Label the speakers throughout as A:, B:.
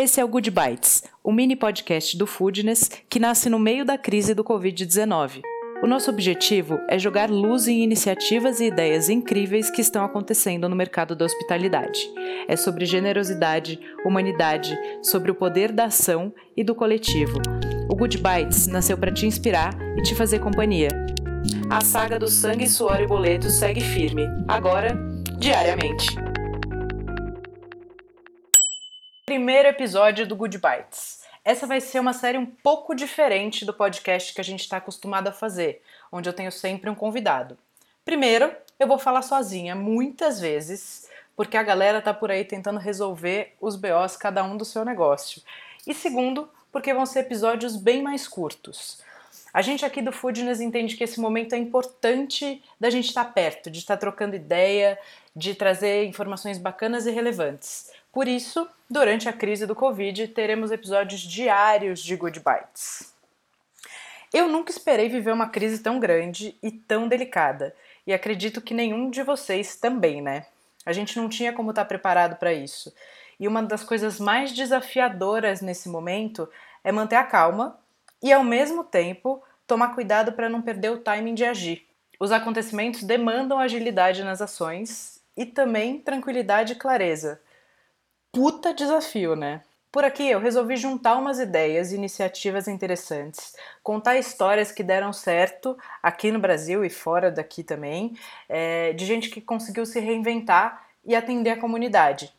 A: Esse é o Good Bites, o mini podcast do Foodness que nasce no meio da crise do Covid-19. O nosso objetivo é jogar luz em iniciativas e ideias incríveis que estão acontecendo no mercado da hospitalidade. É sobre generosidade, humanidade, sobre o poder da ação e do coletivo. O Good Bites nasceu para te inspirar e te fazer companhia. A saga do sangue, suor e boleto segue firme, agora, diariamente. Primeiro episódio do Good Bites. Essa vai ser uma série um pouco diferente do podcast que a gente está acostumado a fazer, onde eu tenho sempre um convidado. Primeiro, eu vou falar sozinha muitas vezes, porque a galera tá por aí tentando resolver os BOs cada um do seu negócio. E segundo, porque vão ser episódios bem mais curtos. A gente aqui do Foodness entende que esse momento é importante da gente estar tá perto, de estar tá trocando ideia, de trazer informações bacanas e relevantes. Por isso, durante a crise do Covid, teremos episódios diários de Good Bites. Eu nunca esperei viver uma crise tão grande e tão delicada, e acredito que nenhum de vocês também, né? A gente não tinha como estar preparado para isso. E uma das coisas mais desafiadoras nesse momento é manter a calma e, ao mesmo tempo, tomar cuidado para não perder o timing de agir. Os acontecimentos demandam agilidade nas ações e também tranquilidade e clareza puta desafio, né? Por aqui eu resolvi juntar umas ideias e iniciativas interessantes, contar histórias que deram certo aqui no Brasil e fora daqui também, é, de gente que conseguiu se reinventar e atender a comunidade.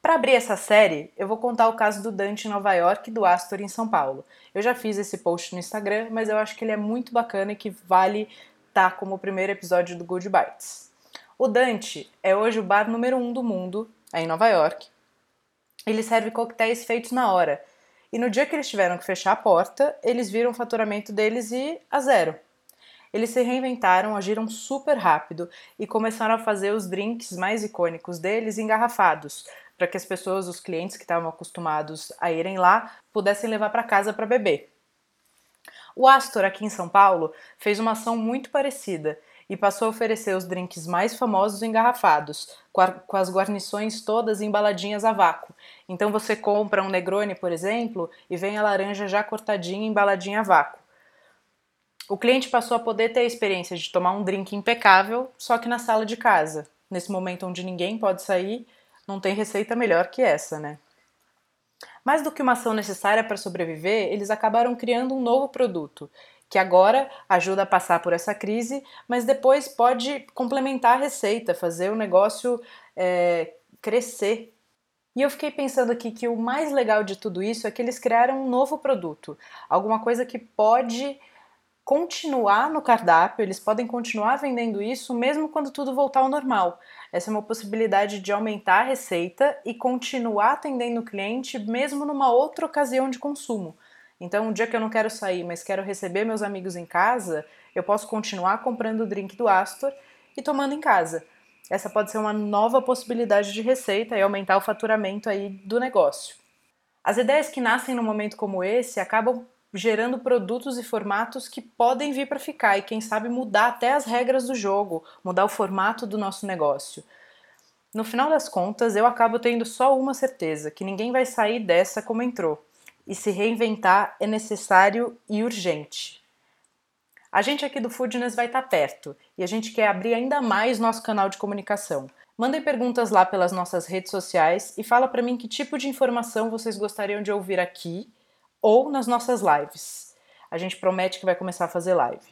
A: Para abrir essa série, eu vou contar o caso do Dante em Nova York e do Astor em São Paulo. Eu já fiz esse post no Instagram, mas eu acho que ele é muito bacana e que vale estar tá como o primeiro episódio do Good Bites. O Dante é hoje o bar número um do mundo em Nova York. Ele serve coquetéis feitos na hora. E no dia que eles tiveram que fechar a porta, eles viram o faturamento deles e a zero. Eles se reinventaram, agiram super rápido e começaram a fazer os drinks mais icônicos deles engarrafados, para que as pessoas, os clientes que estavam acostumados a irem lá, pudessem levar para casa para beber. O Astor, aqui em São Paulo, fez uma ação muito parecida e passou a oferecer os drinks mais famosos engarrafados, com, as guarnições todas embaladinhas a vácuo. Então você compra um Negroni, por exemplo, e vem a laranja já cortadinha embaladinha a vácuo. O cliente passou a poder ter a experiência de tomar um drink impecável, só que na sala de casa. Nesse momento onde ninguém pode sair, não tem receita melhor que essa, né? Mais do que uma ação necessária para sobreviver, eles acabaram criando um novo produto que agora ajuda a passar por essa crise, mas depois pode complementar a receita, fazer o negócio é, crescer. E eu fiquei pensando aqui que o mais legal de tudo isso é que eles criaram um novo produto, alguma coisa que pode continuar no cardápio, eles podem continuar vendendo isso mesmo quando tudo voltar ao normal. Essa é uma possibilidade de aumentar a receita e continuar atendendo o cliente mesmo numa outra ocasião de consumo. Então, um dia que eu não quero sair, mas quero receber meus amigos em casa, eu posso continuar comprando o drink do Astor e tomando em casa. Essa pode ser uma nova possibilidade de receita e aumentar o faturamento aí do negócio. As ideias que nascem num momento como esse acabam gerando produtos e formatos que podem vir para ficar e quem sabe mudar até as regras do jogo, mudar o formato do nosso negócio. No final das contas, eu acabo tendo só uma certeza, que ninguém vai sair dessa como entrou e se reinventar é necessário e urgente. A gente aqui do Foodness vai estar perto e a gente quer abrir ainda mais nosso canal de comunicação. Mandem perguntas lá pelas nossas redes sociais e fala para mim que tipo de informação vocês gostariam de ouvir aqui ou nas nossas lives. A gente promete que vai começar a fazer live.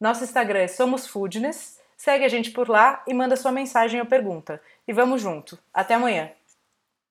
A: Nosso Instagram é Somos Foodness. Segue a gente por lá e manda sua mensagem ou pergunta. E vamos junto. Até amanhã!